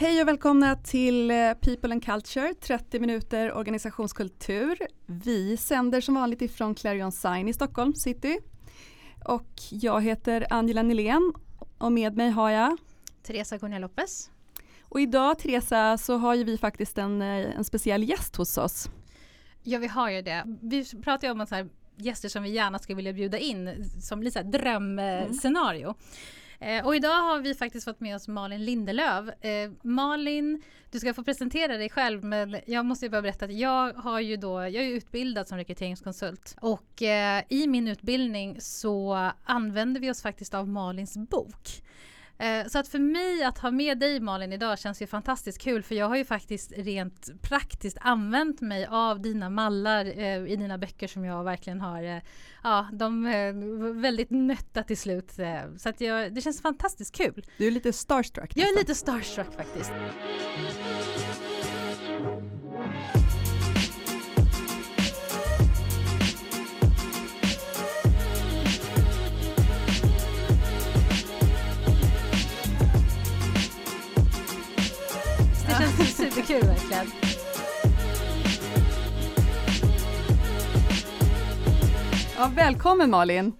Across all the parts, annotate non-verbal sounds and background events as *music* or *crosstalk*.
Hej och välkomna till eh, People and Culture, 30 minuter organisationskultur. Vi sänder som vanligt ifrån Clarion Sign i Stockholm city. Och jag heter Angela Nylén och med mig har jag Teresa Cunha Lopez. Och idag Teresa så har ju vi faktiskt en, eh, en speciell gäst hos oss. Ja vi har ju det. Vi pratar ju om så här gäster som vi gärna skulle vilja bjuda in som lite drömscenario. Mm. Eh, och idag har vi faktiskt fått med oss Malin Lindelöv. Eh, Malin, du ska få presentera dig själv men jag måste ju bara berätta att jag har ju då, jag är utbildad som rekryteringskonsult och eh, i min utbildning så använder vi oss faktiskt av Malins bok. Eh, så att för mig att ha med dig Malin idag känns ju fantastiskt kul för jag har ju faktiskt rent praktiskt använt mig av dina mallar eh, i dina böcker som jag verkligen har, eh, ja de är väldigt nötta till slut. Så att jag, det känns fantastiskt kul. Du är lite starstruck. Jag är lite starstruck faktiskt. Superkul verkligen. Ja, välkommen Malin!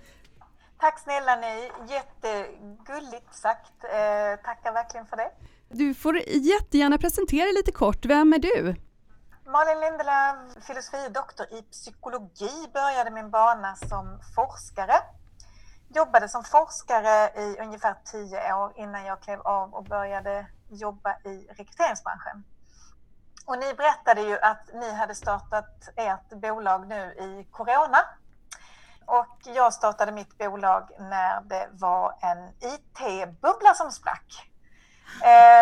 Tack snälla ni, jättegulligt sagt. Eh, tackar verkligen för det. Du får jättegärna presentera dig lite kort. Vem är du? Malin Lindelöf, filosofidoktor i psykologi, började min bana som forskare. Jobbade som forskare i ungefär tio år innan jag klev av och började jobba i rekryteringsbranschen. Och ni berättade ju att ni hade startat ert bolag nu i Corona. Och jag startade mitt bolag när det var en IT-bubbla som sprack.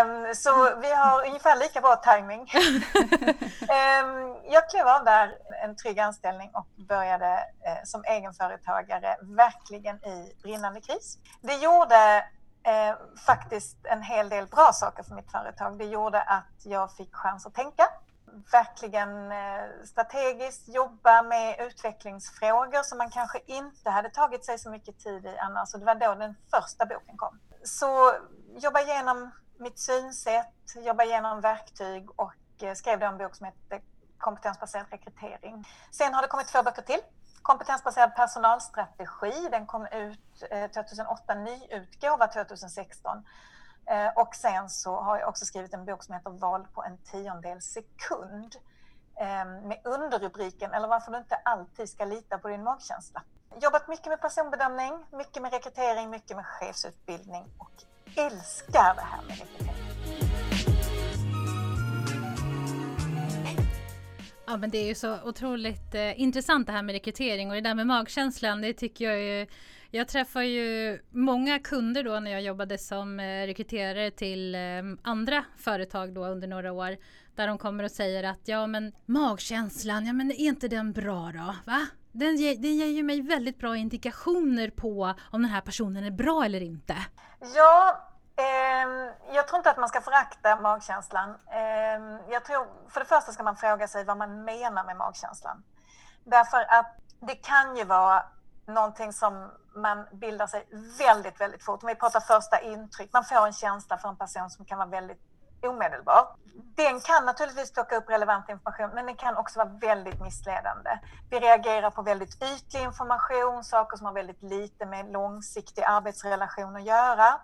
Um, så vi har ungefär lika bra timing. um, *laughs* jag klev av där en trygg anställning och började uh, som egenföretagare verkligen i brinnande kris. Det gjorde eh, faktiskt en hel del bra saker för mitt företag. Det gjorde att jag fick chans att tänka, verkligen eh, strategiskt jobba med utvecklingsfrågor som man kanske inte hade tagit sig så mycket tid i annars. Och det var då den första boken kom. Så jobba igenom mitt synsätt, jobba igenom verktyg och eh, skrev då en bok som heter Kompetensbaserad rekrytering. Sen har det kommit två böcker till kompetensbaserad personalstrategi. Den kom ut eh, 2008, nyutgåva ny utgåva 2016. Eh, och sen så har jag också skrivit en bok som heter Val på en tiondel sekund ehm, med underrubriken eller varför du inte alltid ska lita på din magkänsla. Jobbat mycket med personbedömning, mycket med rekrytering, mycket med chefsutbildning och älskar det här med rekrytering. Ja men det är ju så otroligt eh, intressant det här med rekrytering och det där med magkänslan det tycker jag ju jag träffar ju många kunder då när jag jobbade som eh, rekryterare till eh, andra företag då under några år där de kommer och säger att ja men magkänslan, ja men är inte den bra då? Va? Den ger, den ger ju mig väldigt bra indikationer på om den här personen är bra eller inte. Ja, Ehm, jag tror inte att man ska förakta magkänslan. Ehm, jag tror, för det första ska man fråga sig vad man menar med magkänslan. Därför att det kan ju vara någonting som man bildar sig väldigt, väldigt fort. Om vi pratar första intryck, man får en känsla för en person som kan vara väldigt omedelbar. Den kan naturligtvis plocka upp relevant information, men den kan också vara väldigt missledande. Vi reagerar på väldigt ytlig information, saker som har väldigt lite med långsiktig arbetsrelation att göra.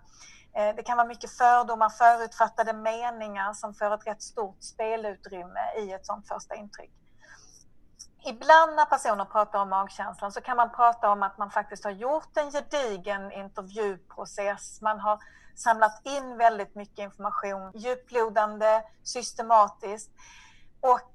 Eh, det kan vara mycket fördomar, förutfattade meningar som får ett rätt stort spelutrymme i ett sånt första intryck. Ibland när personer pratar om magkänslan så kan man prata om att man faktiskt har gjort en gedigen intervjuprocess. Man har samlat in väldigt mycket information, djuplodande, systematiskt. Och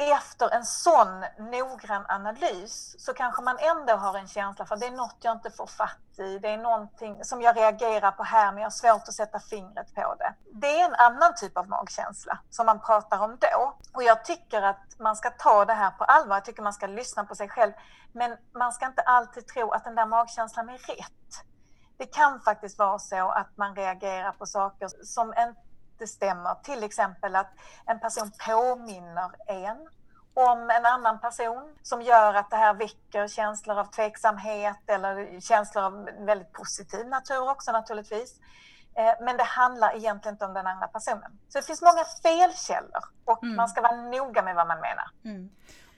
efter en sån noggrann analys så kanske man ändå har en känsla för att det är något jag inte får fatt i. Det är någonting som jag reagerar på här men jag har svårt att sätta fingret på det. Det är en annan typ av magkänsla som man pratar om då. Och jag tycker att man ska ta det här på allvar. Jag tycker man ska lyssna på sig själv. Men man ska inte alltid tro att den där magkänslan är rätt. Det kan faktiskt vara så att man reagerar på saker som inte det stämmer. Till exempel att en person påminner en om en annan person som gör att det här väcker känslor av tveksamhet eller känslor av väldigt positiv natur också naturligtvis. Eh, men det handlar egentligen inte om den andra personen. Så det finns många felkällor och mm. man ska vara noga med vad man menar. Mm.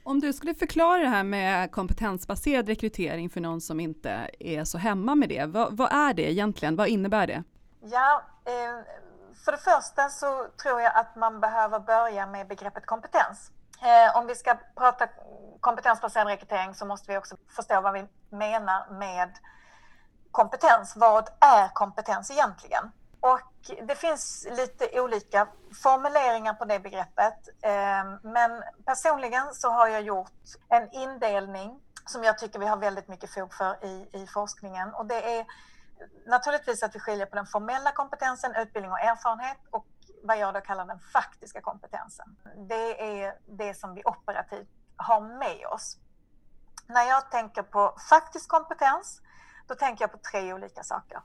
Om du skulle förklara det här med kompetensbaserad rekrytering för någon som inte är så hemma med det. Vad, vad är det egentligen? Vad innebär det? Ja, eh, för det första så tror jag att man behöver börja med begreppet kompetens. Eh, om vi ska prata kompetensbaserad rekrytering så måste vi också förstå vad vi menar med kompetens. Vad är kompetens egentligen? Och det finns lite olika formuleringar på det begreppet. Eh, men personligen så har jag gjort en indelning som jag tycker vi har väldigt mycket fog för i, i forskningen. Och det är naturligtvis att vi skiljer på den formella kompetensen, utbildning och erfarenhet och vad jag då kallar den faktiska kompetensen. Det är det som vi operativt har med oss. När jag tänker på faktisk kompetens, då tänker jag på tre olika saker.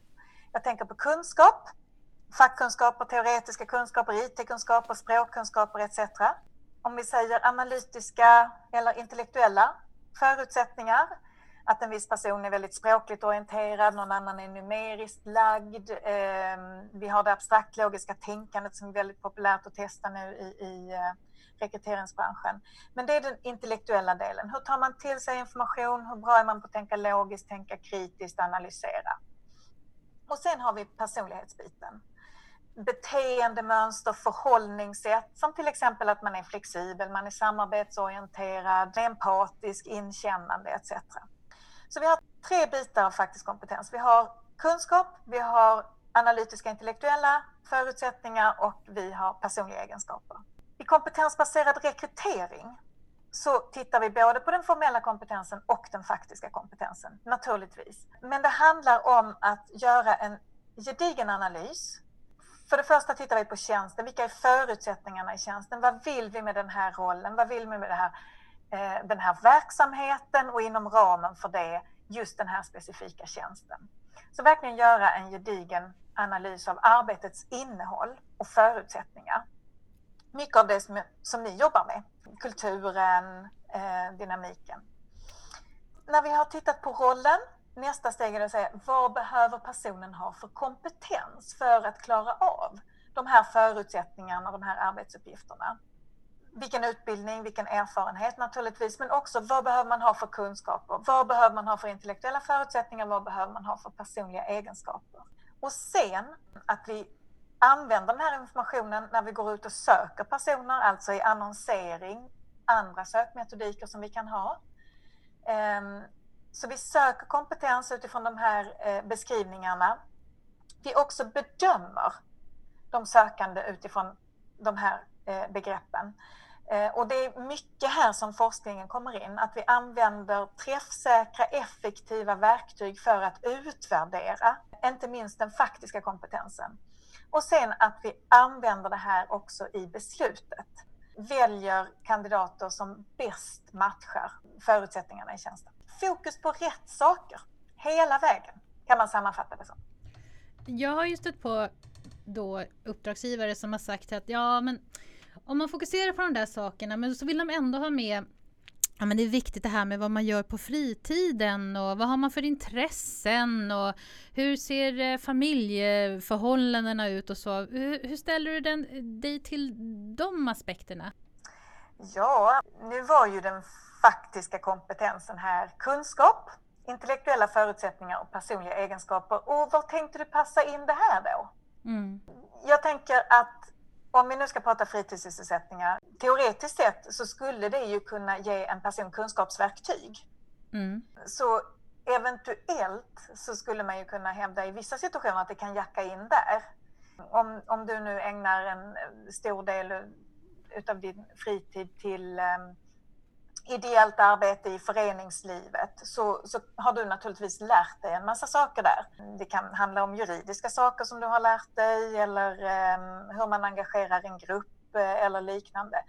Jag tänker på kunskap, fackkunskaper, teoretiska kunskaper, IT-kunskaper, språkkunskaper etc. Om vi säger analytiska eller intellektuella förutsättningar, att en viss person är väldigt språkligt orienterad, någon annan är numeriskt lagd. Ehm, vi har det abstrakt logiska tänkandet som är väldigt populärt att testa nu i, i eh, rekryteringsbranschen. Men det är den intellektuella delen. Hur tar man till sig information? Hur bra är man på att tänka logiskt, tänka kritiskt, analysera? Och sen har vi personlighetsbiten beteendemönster, förhållningssätt som till exempel att man är flexibel, man är samarbetsorienterad, empatisk, inkännande etc. Så vi har tre bitar av faktisk kompetens. Vi har kunskap, vi har analytiska intellektuella förutsättningar och vi har personliga egenskaper. I kompetensbaserad rekrytering så tittar vi både på den formella kompetensen och den faktiska kompetensen, naturligtvis. Men det handlar om att göra en gedigen analys för det första tittar vi på tjänsten. Vilka är förutsättningarna i tjänsten? Vad vill vi med den här rollen? Vad vill vi med det här, Eh, den här verksamheten och inom ramen för det just den här specifika tjänsten? Så verkligen göra en gedigen analys av arbetets innehåll och förutsättningar. Mycket av det som, som ni jobbar med, kulturen, eh, dynamiken. När vi har tittat på rollen Nästa steg är att säga vad behöver personen ha för kompetens för att klara av de här förutsättningarna, de här arbetsuppgifterna. Vilken utbildning, vilken erfarenhet naturligtvis, men också vad behöver man ha för kunskaper? Vad behöver man ha för intellektuella förutsättningar? Vad behöver man ha för personliga egenskaper? Och sen att vi använder den här informationen när vi går ut och söker personer, alltså i annonsering, andra sökmetodiker som vi kan ha. Ehm, så vi söker kompetens utifrån de här eh, beskrivningarna. Vi också bedömer de sökande utifrån de här eh, begreppen. Eh, och det är mycket här som forskningen kommer in, att vi använder träffsäkra, effektiva verktyg för att utvärdera, inte minst den faktiska kompetensen. Och sen att vi använder det här också i beslutet. Väljer kandidater som bäst matchar förutsättningarna i tjänsten fokus på rätt saker hela vägen kan man sammanfatta det som. Jag har ju stött på då uppdragsgivare som har sagt att ja men om man fokuserar på de där sakerna men så vill de ändå ha med Ja, men det är viktigt det här med vad man gör på fritiden och vad har man för intressen och hur ser eh, familjeförhållandena ut och så. Hur, hur ställer du den, dig till de aspekterna? Ja, nu var ju den faktiska kompetensen här kunskap, intellektuella förutsättningar och personliga egenskaper. Och var tänkte du passa in det här då? Mm. Jag tänker att om vi nu ska prata fritidssysselsättningar, teoretiskt sett så skulle det ju kunna ge en person kunskapsverktyg. Mm. Så eventuellt så skulle man ju kunna hävda i vissa situationer att det kan jacka in där. Om, om du nu ägnar en stor del utav din fritid till um, ideellt arbete i föreningslivet så, så har du naturligtvis lärt dig en massa saker där. Det kan handla om juridiska saker som du har lärt dig eller eh, hur man engagerar en grupp eh, eller liknande.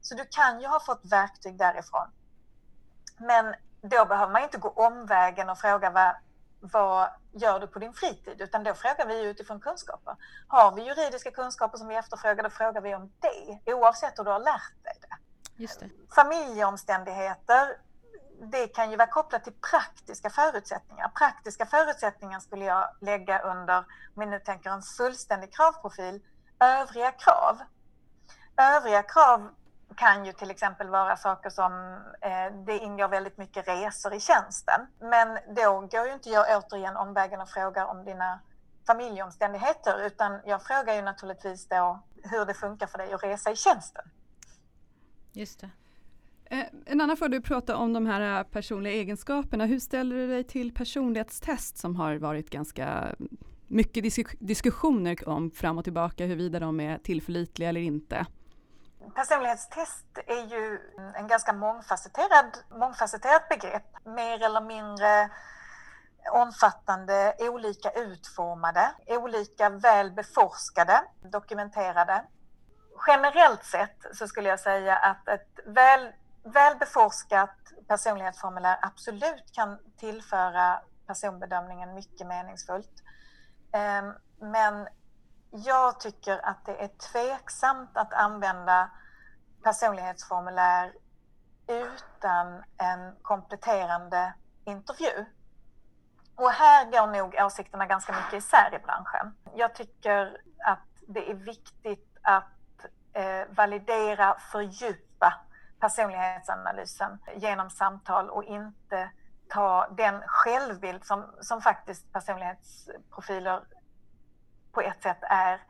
Så du kan ju ha fått verktyg därifrån. Men då behöver man inte gå omvägen och fråga vad, vad gör du på din fritid? Utan då frågar vi utifrån kunskaper. Har vi juridiska kunskaper som vi efterfrågar, då frågar vi om det oavsett hur du har lärt dig. Just det. Familjeomständigheter det kan ju vara kopplat till praktiska förutsättningar. Praktiska förutsättningar skulle jag lägga under, om vi nu tänker en fullständig kravprofil, övriga krav. Övriga krav kan ju till exempel vara saker som eh, det ingår väldigt mycket resor i tjänsten. Men då går ju inte jag återigen omvägen och frågar om dina familjeomständigheter utan jag frågar ju naturligtvis då hur det funkar för dig att resa i tjänsten. Just det. Eh, en annan fråga, du pratar om de här personliga egenskaperna. Hur ställer du dig till personlighetstest som har varit ganska mycket diskussioner om fram och tillbaka huruvida de är tillförlitliga eller inte? Personlighetstest är ju en ganska mångfacetterad, mångfacetterat begrepp. Mer eller mindre omfattande, olika utformade, olika väl beforskade, dokumenterade. Generellt sett så skulle jag säga att ett väl, väl beforskat personlighetsformulär absolut kan tillföra personbedömningen mycket meningsfullt. Ehm, men jag tycker att det är tveksamt att använda personlighetsformulär utan en kompletterande intervju. Och här går nog åsikterna ganska mycket isär i branschen. Jag tycker att det är viktigt att Eh, validera, fördjupa personlighetsanalysen genom samtal och inte ta den självbild som, som faktiskt personlighetsprofiler på ett sätt är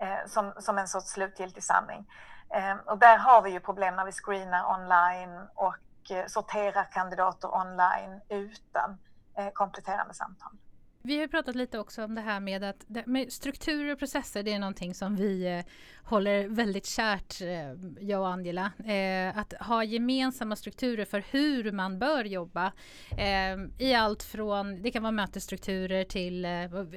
eh, som, som en sorts slutgiltig sanning. Eh, och där har vi ju problem när vi screenar online och eh, sorterar kandidater online utan eh, kompletterande samtal. Vi har pratat lite också om det här med att med strukturer och processer, det är någonting som vi eh, håller väldigt kärt, eh, jag och Angela. Eh, att ha gemensamma strukturer för hur man bör jobba. Eh, I allt från, det kan vara mötesstrukturer till, eh,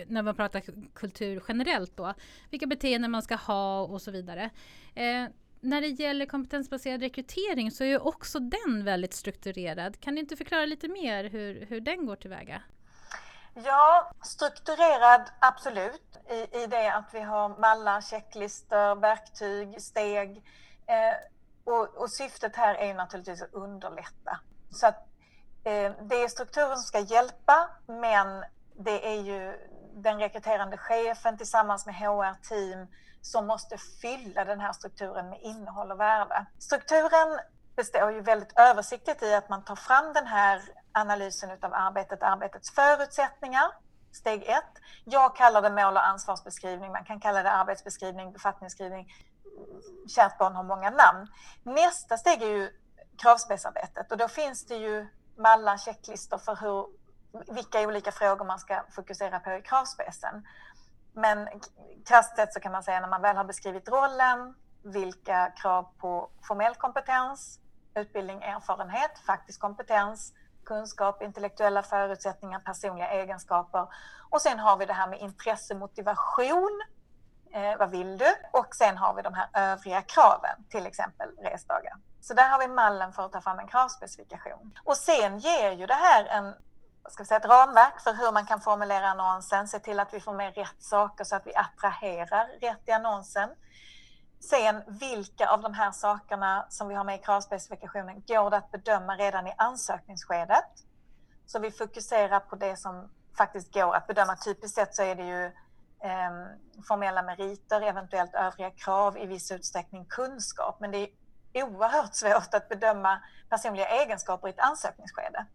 när man pratar kultur generellt då, vilka beteenden man ska ha och så vidare. Eh, när det gäller kompetensbaserad rekrytering så är ju också den väldigt strukturerad. Kan du inte förklara lite mer hur, hur den går tillväga? Ja, strukturerad absolut i, i det att vi har mallar, checklistor, verktyg, steg. Eh, och, och, syftet här är naturligtvis att underlätta. Så att, eh, det är strukturen som ska hjälpa men det är ju den rekryterande chefen tillsammans med HR-team som måste fylla den här strukturen med innehåll och värde. Strukturen består ju väldigt översiktligt i att man tar fram den här analysen av arbetet, arbetets förutsättningar, steg ett. Jag kallar det mål och ansvarsbeskrivning, man kan kalla det arbetsbeskrivning, befattningsskrivning. Kärt barn har många namn. Nästa steg är ju kravspeciarbetet och då finns det ju mallar, checklistor för hur, vilka olika frågor man ska fokusera på i kravspecen. Men krasst sett så kan man säga när man väl har beskrivit rollen, vilka krav på formell kompetens, utbildning, erfarenhet, faktisk kompetens, kunskap, intellektuella förutsättningar, personliga egenskaper. Och sen har vi det här med intresse, motivation. Eh, vad vill du? Och sen har vi de här övriga kraven, till exempel resdagar. Så där har vi mallen för att ta fram en kravspecifikation. Och sen ger ju det här en ska vi säga, ett ramverk för hur man kan formulera annonsen, se till att vi får med rätt saker så att vi attraherar rätt i annonsen. Sen vilka av de här sakerna som vi har med i kravspecifikationen går det att bedöma redan i ansökningsskedet? Så vi fokuserar på det som faktiskt går att bedöma. Typiskt sett så är det ju eh, formella meriter, eventuellt övriga krav, i viss utsträckning kunskap. Men det är oerhört svårt att bedöma personliga egenskaper i ett ansökningsskede.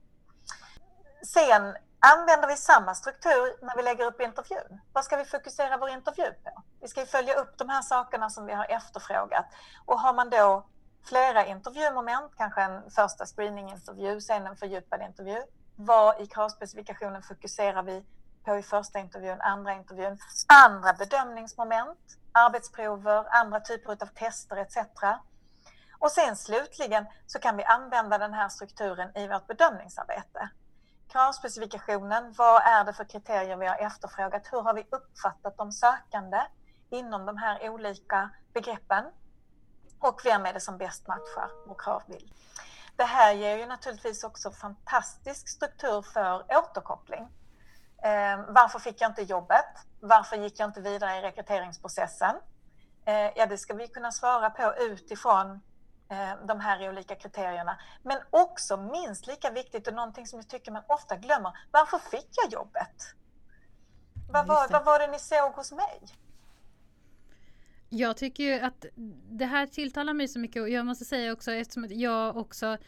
Sen Använder vi samma struktur när vi lägger upp intervjun? Vad ska vi fokusera vår intervju på? Vi ska ju följa upp de här sakerna som vi har efterfrågat. Och har man då flera intervjumoment, kanske en första screeningintervju, sen en fördjupad intervju. Vad i kravspecifikationen fokuserar vi på i första intervjun, andra intervjun? Andra bedömningsmoment, arbetsprover, andra typer av tester etc. Och sen slutligen så kan vi använda den här strukturen i vårt bedömningsarbete kravspecifikationen. Vad är det för kriterier vi har efterfrågat? Hur har vi uppfattat de sökande inom de här olika begreppen? Och vem är det som bäst matchar vår kravbild? Det här ger ju naturligtvis också fantastisk struktur för återkoppling. Eh, varför fick jag inte jobbet? Varför gick jag inte vidare i rekryteringsprocessen? Eh, ja, det ska vi kunna svara på utifrån de här olika kriterierna. Men också minst lika viktigt och någonting som jag tycker man ofta glömmer, varför fick jag jobbet? Vad var, vad var det ni såg hos mig? Jag tycker ju att det här tilltalar mig så mycket och jag måste säga också eftersom jag också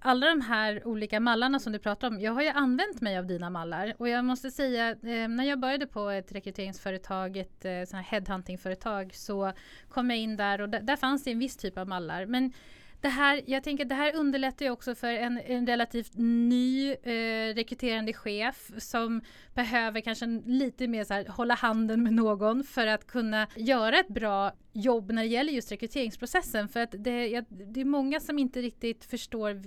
alla de här olika mallarna som du pratar om, jag har ju använt mig av dina mallar och jag måste säga eh, när jag började på ett rekryteringsföretag, ett eh, headhuntingföretag så kom jag in där och där fanns det en viss typ av mallar. Men det här, jag tänker det här underlättar ju också för en, en relativt ny eh, rekryterande chef som behöver kanske lite mer så här, hålla handen med någon för att kunna göra ett bra jobb när det gäller just rekryteringsprocessen. För att det, det är många som inte riktigt förstår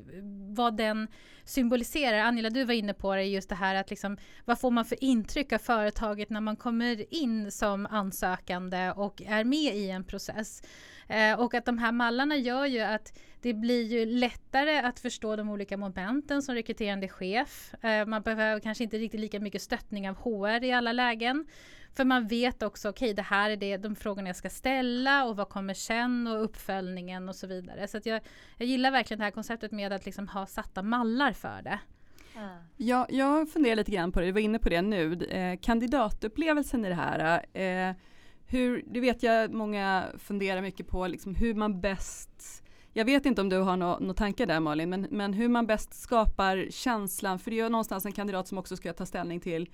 vad den symboliserar. Angela, du var inne på det, just det här att liksom, vad får man för intryck av företaget när man kommer in som ansökande och är med i en process. Eh, och att de här mallarna gör ju att det blir ju lättare att förstå de olika momenten som rekryterande chef. Eh, man behöver kanske inte riktigt lika mycket stöttning av HR i alla lägen. För man vet också, okej okay, det här är det, de frågorna jag ska ställa och vad kommer sen och uppföljningen och så vidare. Så jag, jag gillar verkligen det här konceptet med att liksom ha satta mallar för det. Mm. Ja, jag funderar lite grann på det, du var inne på det nu, eh, kandidatupplevelsen i det här. Eh, hur, det vet jag många funderar mycket på, liksom hur man bäst jag vet inte om du har några no tankar där Malin, men, men hur man bäst skapar känslan, för det är ju någonstans en kandidat som också ska ta ställning till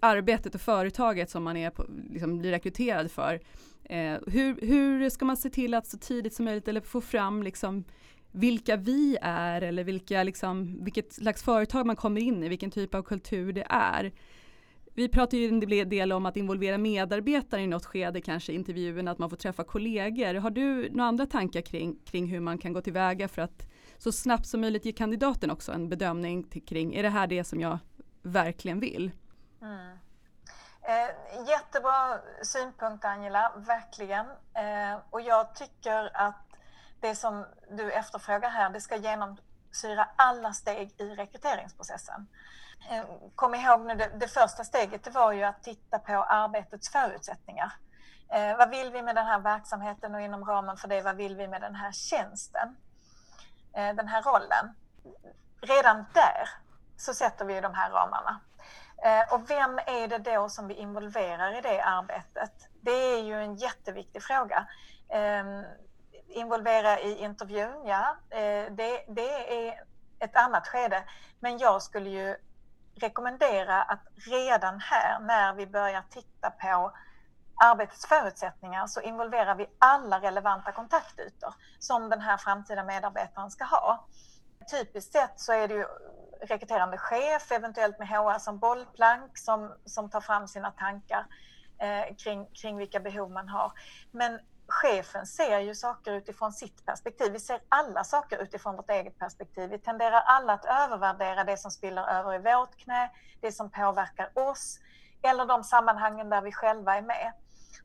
arbetet och företaget som man är på, liksom blir rekryterad för. Eh, hur, hur ska man se till att så tidigt som möjligt eller få fram liksom vilka vi är eller vilka, liksom, vilket slags företag man kommer in i, vilken typ av kultur det är vi pratar ju en del om att involvera medarbetare i något skede, kanske intervjun, att man får träffa kollegor. Har du några andra tankar kring, kring hur man kan gå tillväga för att så snabbt som möjligt ge kandidaten också en bedömning till, kring, är det här det som jag verkligen vill? Mm. Eh, jättebra synpunkt Angela, verkligen. Eh, och jag tycker att det som du efterfrågar här, det ska genomsyra alla steg i rekryteringsprocessen. Eh, kom ihåg nu, det, det, första steget det var ju att titta på arbetets förutsättningar. Eh, vad vill vi med den här verksamheten och inom ramen för det, vad vill vi med den här tjänsten? Eh, den här rollen. Redan där så sätter vi de här ramarna. Eh, och vem är det då som vi involverar i det arbetet? Det är ju en jätteviktig fråga. Ehm, involvera i intervjun, ja, eh, det, det är ett annat skede. Men jag skulle ju rekommendera att redan här när vi börjar titta på arbetets förutsättningar så involverar vi alla relevanta kontaktytor som den här framtida medarbetaren ska ha. Typiskt sett så är det ju rekryterande chef, eventuellt med HR som bollplank som, som tar fram sina tankar eh, kring, kring vilka behov man har. Men chefen ser ju saker utifrån sitt perspektiv. Vi ser alla saker utifrån vårt eget perspektiv. Vi tenderar alla att övervärdera det som spiller över i vårt knä, det som påverkar oss eller de sammanhangen där vi själva är med.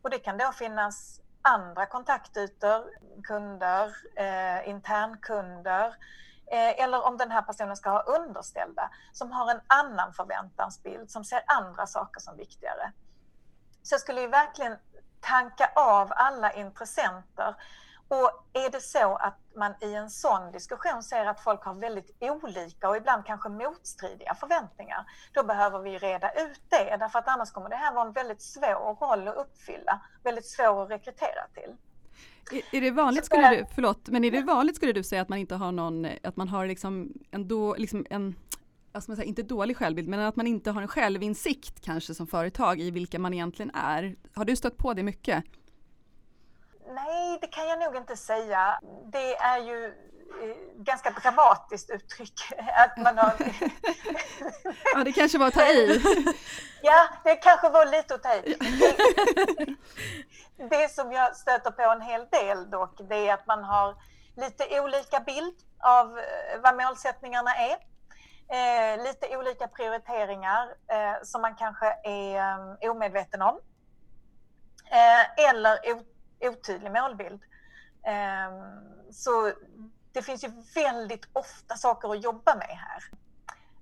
Och det kan då finnas andra kontaktytor, kunder, eh, internkunder Eh, eller om den här personen ska ha underställda som har en annan förväntansbild, som ser andra saker som viktigare. Så jag skulle ju verkligen tanka av alla intressenter. Och är det så att man i en sån diskussion ser att folk har väldigt olika och ibland kanske motstridiga förväntningar, då behöver vi reda ut det, därför att annars kommer det här vara en väldigt svår roll att uppfylla, väldigt svår att rekrytera till. Är, är det vanligt, skulle du, förlåt, men är det vanligt skulle du säga att man inte har någon, att man har liksom ändå liksom en alltså säga, inte dålig självbild, men att man inte har en självinsikt kanske som företag i vilka man egentligen är. Har du stött på det mycket? Nej, det kan jag nog inte säga. Det är ju ganska dramatiskt uttryck. *laughs* Att man har... *laughs* ja, det kanske var att ta i. *laughs* ja, det kanske var lite att ta i. Det som jag stöter på en hel del dock, det är att man har lite olika bild av eh, vad målsättningarna är eh, lite olika prioriteringar eh, som man kanske är um, omedveten om. Eh, eller otydlig målbild. Eh, så det finns ju väldigt ofta saker att jobba med här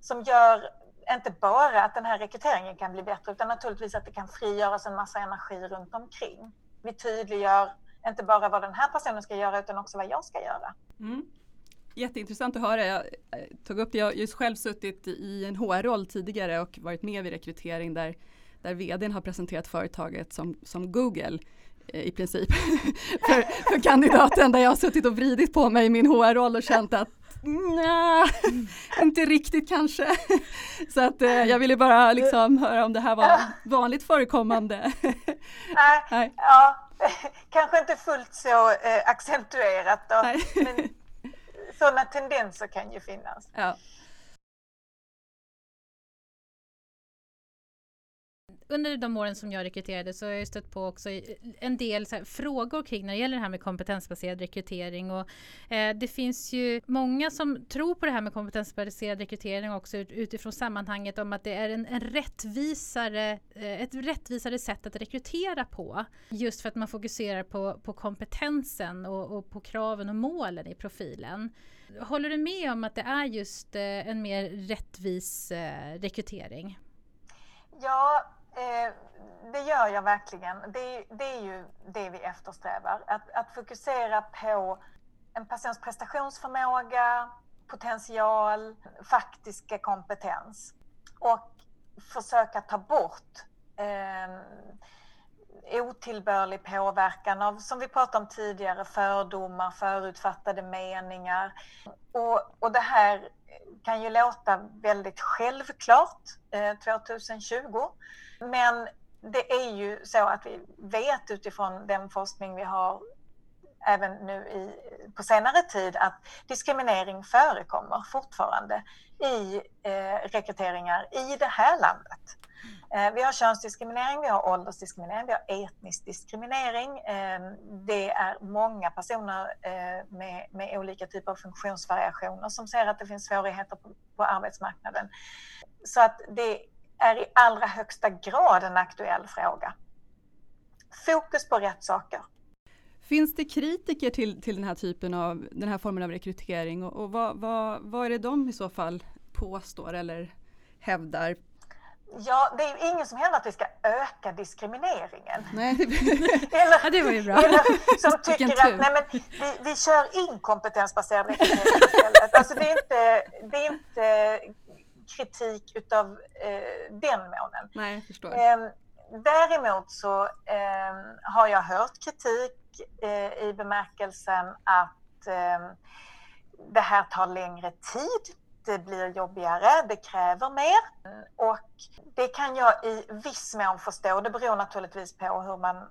som gör inte bara att den här rekryteringen kan bli bättre utan naturligtvis att det kan frigöras en massa energi runt omkring. Vi tydliggör inte bara vad den här personen ska göra utan också vad jag ska göra. Mm. Jätteintressant att höra. Jag eh, tog upp det, jag har just själv suttit i en HR-roll tidigare och varit med vid rekrytering där, där vdn har presenterat företaget som, som Google i princip *laughs* för, för kandidaten där jag har suttit och vridit på mig i min HR-roll och känt att Nja, *laughs* inte riktigt kanske. *laughs* Så att eh, jag ville bara liksom höra om det här var vanligt förekommande. Nej, Nej. Ja, kanske inte fullt så eh, accentuerat då, men sådana tendenser kan ju finnas. Ja. Under de åren som jag rekryterade så har jag stött på också en del här, frågor kring när det gäller det här med kompetensbaserad rekrytering. Och, eh, det finns ju många som tror på det här med kompetensbaserad rekrytering också utifrån sammanhanget om att det är en, en rättvisare, eh, ett rättvisare sätt att rekrytera på. Just för att man fokuserar på, på kompetensen och, och på kraven och målen i profilen. Håller du med om att det är just eh, en mer rättvis eh, rekrytering? Ja, Eh, det gör jag verkligen. Det, det, är ju det vi eftersträvar. Att, att fokusera på en persons prestationsförmåga, potential, faktiska kompetens och försöka ta bort eh, otillbörlig påverkan av, som vi pratade om tidigare, fördomar, förutfattade meningar. Och, och det här kan ju låta väldigt självklart eh, 2020 men det är ju så att vi vet utifrån den forskning vi har även nu i, på senare tid att diskriminering förekommer fortfarande i eh, rekryteringar i det här landet. Eh, vi har könsdiskriminering, vi har åldersdiskriminering, vi har etnisk diskriminering. Eh, det är många personer eh, med, med, olika typer av funktionsvariationer som ser att det finns svårigheter på, på arbetsmarknaden. Så att det är i allra högsta grad en aktuell fråga. Fokus på rätt saker. Finns det kritiker till, till den här typen av, den här formen av rekrytering och, och vad, vad, vad är det de i så fall påstår eller hävdar? Ja, det är ju ingen som hävdar att vi ska öka diskrimineringen. Nej. *laughs* eller, ja, det var ju bra. Eller, som tycker att nej, men vi, vi kör inkompetensbaserad rekrytering istället. Alltså det är inte, det är inte kritik utav eh, den månen. Nej, jag förstår. Eh, däremot så eh, har jag hört kritik eh, i bemärkelsen att ehm, det här tar längre tid det blir jobbigare, det kräver mer och det kan jag i viss mån förstå. Det beror naturligtvis på hur man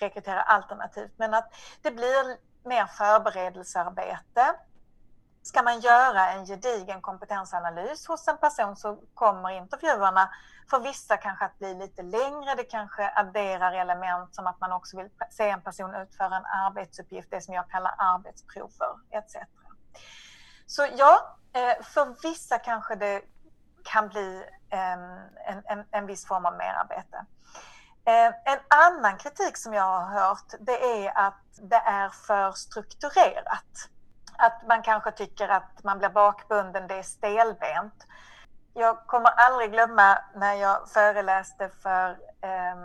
rekryterar alternativt, men att det blir mer förberedelsearbete Ska man göra en gedigen kompetensanalys hos en person så kommer intervjuerna för vissa kanske att bli lite längre. Det kanske adderar element som att man också vill se en person utföra en arbetsuppgift, det som jag kallar arbetsprover etc. Så ja, eh, för vissa kanske det kan bli ehm, en, en, en viss form av merarbete. Ehm, en annan kritik som jag har hört det är att det är för strukturerat att man kanske tycker att man blir bakbunden, det är stelbent. Jag kommer aldrig glömma när jag föreläste för eh,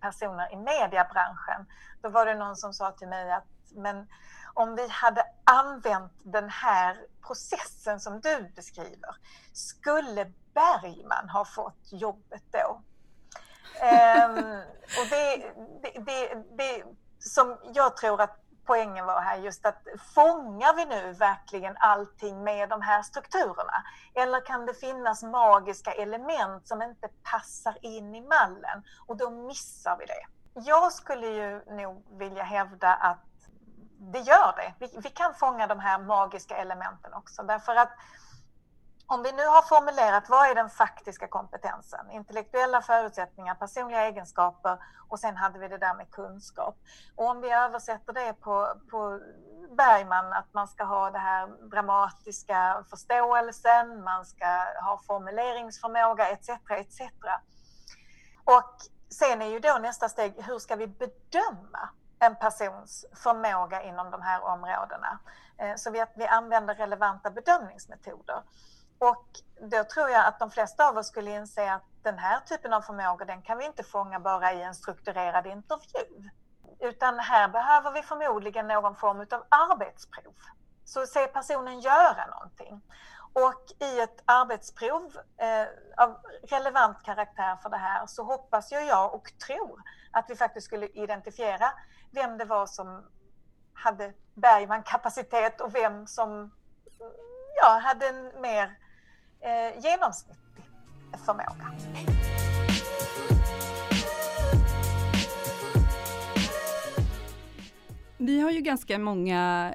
personer i mediebranschen. Då var det någon som sa till mig att men om vi hade använt den här processen som du beskriver, skulle Bergman ha fått jobbet då? um, och det, det, det, det, som jag tror att poängen var här just att fångar vi nu verkligen allting med de här strukturerna? Eller kan det finnas magiska element som inte passar in i mallen och då missar vi det? Jag skulle ju nog vilja hävda att det gör det. Vi, vi kan fånga de här magiska elementen också därför att om vi nu har formulerat vad är den faktiska kompetensen, intellektuella förutsättningar, personliga egenskaper och sen hade vi det där med kunskap. Och om vi översätter det på, på Bergman, att man ska ha den här dramatiska förståelsen, man ska ha formuleringsförmåga etc. etc. Och sen är ju då nästa steg, hur ska vi bedöma en persons förmåga inom de här områdena? Eh, så att vi använder relevanta bedömningsmetoder. Och då tror jag att de flesta av oss skulle inse att den här typen av förmågor, den kan vi inte fånga bara i en strukturerad intervju. utan här behöver vi förmodligen någon form av arbetsprov. Så se personen göra någonting. Och i ett arbetsprov eh, av relevant karaktär för det här så hoppas ju jag och tror att vi faktiskt skulle identifiera vem det var som hade Bergman-kapacitet och vem som ja, hade en mer eh, genomsnittlig förmåga. Vi har ju ganska många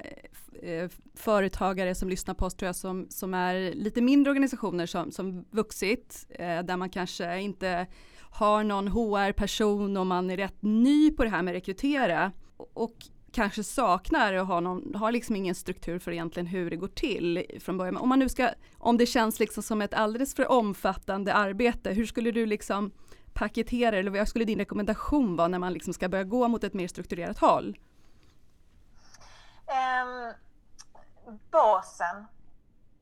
eh, eh, företagare som lyssnar på oss tror jag som, som är lite mindre organisationer som, som vuxit eh, där man kanske inte har någon HR-person och man är rätt ny på det här med rekrytera och kanske saknar och har, någon, har liksom ingen struktur för egentligen hur det går till från början. Om, man nu ska, om det känns liksom som ett alldeles för omfattande arbete, hur skulle du liksom paketera eller vad skulle din rekommendation vara när man liksom ska börja gå mot ett mer strukturerat håll? Um, basen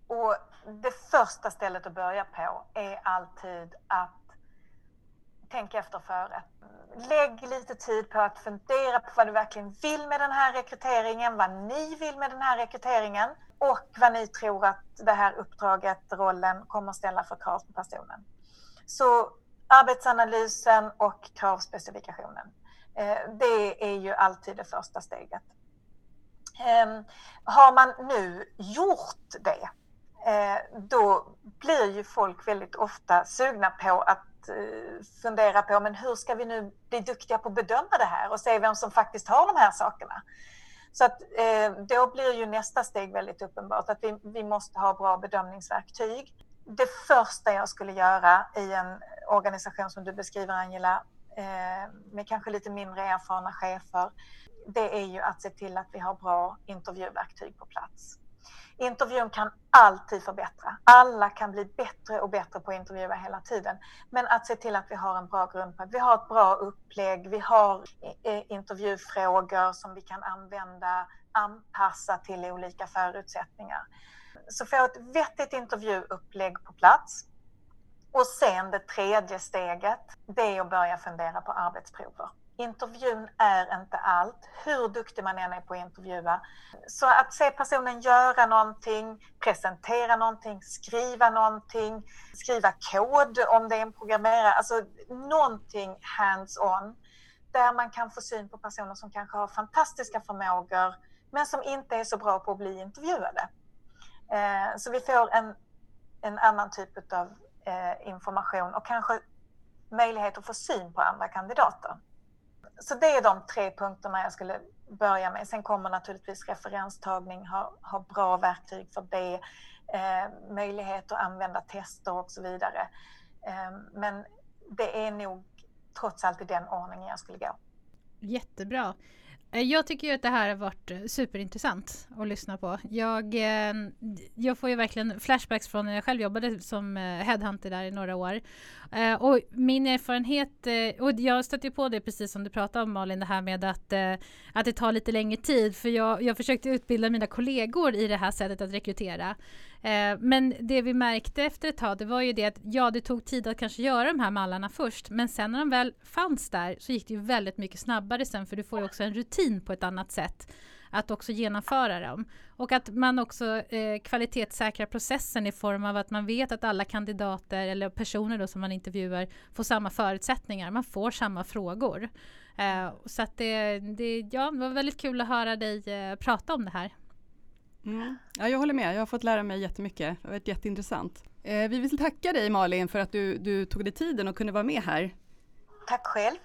och det första stället att börja på är alltid att Tänk efter före. Lägg lite tid på att fundera på vad du verkligen vill med den här rekryteringen, vad ni vill med den här rekryteringen och vad ni tror att det här uppdraget, rollen, kommer ställa för krav på personen. Så arbetsanalysen och kravspecifikationen. Eh, det är ju alltid det första steget. Ehm, har man nu gjort det, eh, då blir ju folk väldigt ofta sugna på att Eh, fundera på men hur ska vi nu bli duktiga på att bedöma det här och se vem som faktiskt har de här sakerna. Så att, eh, då blir ju nästa steg väldigt uppenbart att vi, vi måste ha bra bedömningsverktyg. Det första jag skulle göra i en organisation som du beskriver Angela, eh, med kanske lite mindre erfarna chefer, det är ju att se till att vi har bra intervjuverktyg på plats. Intervjun kan alltid förbättra. Alla kan bli bättre och bättre på att intervjua hela tiden. Men att se till att vi har en bra grund vi har ett bra upplägg, vi har eh, intervjufrågor som vi kan använda, anpassa till olika förutsättningar. Så få ett vettigt intervjuupplägg på plats. Och sen det tredje steget, det är att börja fundera på arbetsprover. Intervjun är inte allt, hur duktig man än är på att intervjua. Så att se personen göra någonting, presentera någonting, skriva någonting, skriva kod om det är en programmerare, alltså någonting hands-on där man kan få syn på personer som kanske har fantastiska förmågor men som inte är så bra på att bli intervjuade. Eh, så vi får en, en annan typ av eh, information och kanske möjlighet att få syn på andra kandidater så det är de tre punkterna jag skulle börja med. Sen kommer naturligtvis referenstagning, ha, ha bra verktyg för det, eh, möjlighet att använda tester och så vidare. Eh, men det är nog trots allt i den ordningen jag skulle gå. Jättebra. Eh, jag tycker ju att det här har varit eh, superintressant att lyssna på. Jag, eh, jag får ju verkligen flashbacks från när jag själv jobbade som headhunter där i några år. Och min erfarenhet, och jag stötte på det precis som du pratade om Malin, det här med att, att det tar lite längre tid. För jag, jag försökte utbilda mina kollegor i det här sättet att rekrytera. Eh, men det vi märkte efter ett tag, det var ju det att ja, det tog tid att kanske göra de här mallarna först, men sen när de väl fanns där så gick det ju väldigt mycket snabbare sen, för du får ju också en rutin på ett annat sätt att också genomföra dem. Och att man också eh, kvalitetssäkrar processen i form av att man vet att alla kandidater eller personer då som man intervjuar får samma förutsättningar. Man får samma frågor. Eh, så att det, det, ja, det var väldigt kul att höra dig eh, prata om det här. Mm. Ja, jag håller med, jag har fått lära mig jättemycket. Det har varit jätteintressant. Eh, vi vill tacka dig Malin för att du, du tog dig tiden och kunde vara med här. Tack själv.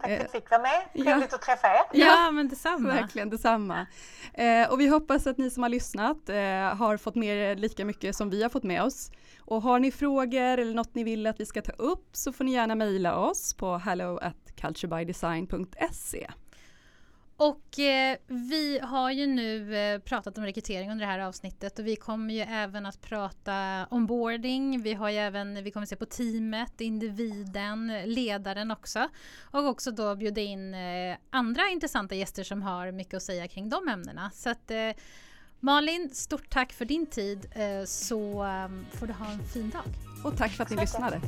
Tack för att jag fick vara med. Trevligt ja. att träffa er. Ja, ja men detsamma. Verkligen detsamma. Eh, och vi hoppas att ni som har lyssnat eh, har fått med er lika mycket som vi har fått med oss. Och har ni frågor eller något ni vill att vi ska ta upp så får ni gärna mejla oss på hello at culturebydesign.se. Och eh, vi har ju nu eh, pratat om rekrytering under det här avsnittet och vi kommer ju även att prata onboarding. Vi har ju även, vi kommer se på teamet, individen, ledaren också. Och också då bjuda in eh, andra intressanta gäster som har mycket att säga kring de ämnena. Så att eh, Malin, stort tack för din tid eh, så um, får du ha en fin dag. Och tack för att ni lyssnade.